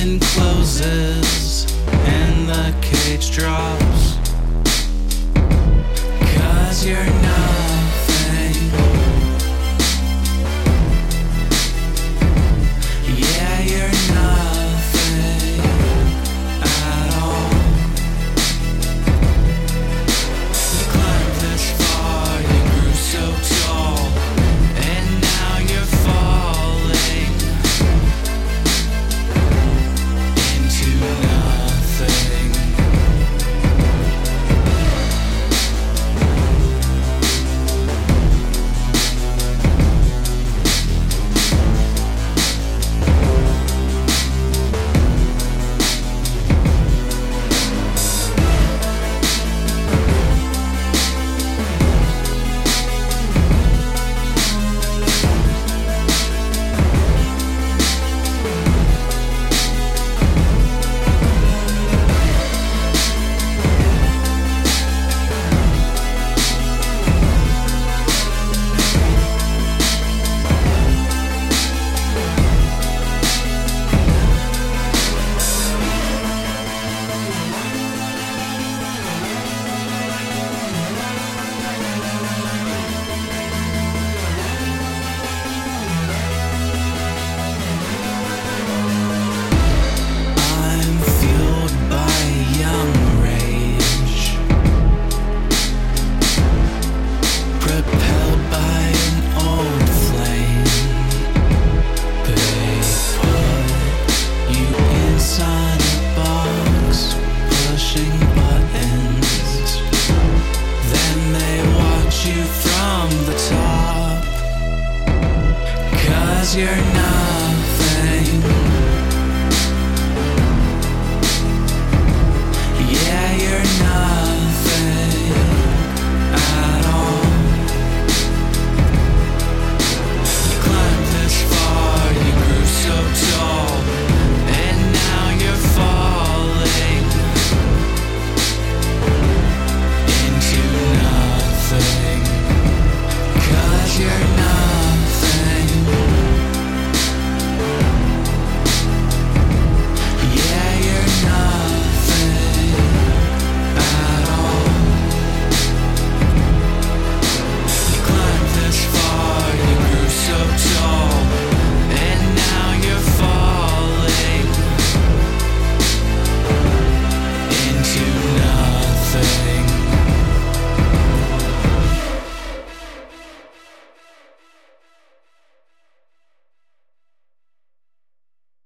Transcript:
curtain closes and the cage drops. You're not.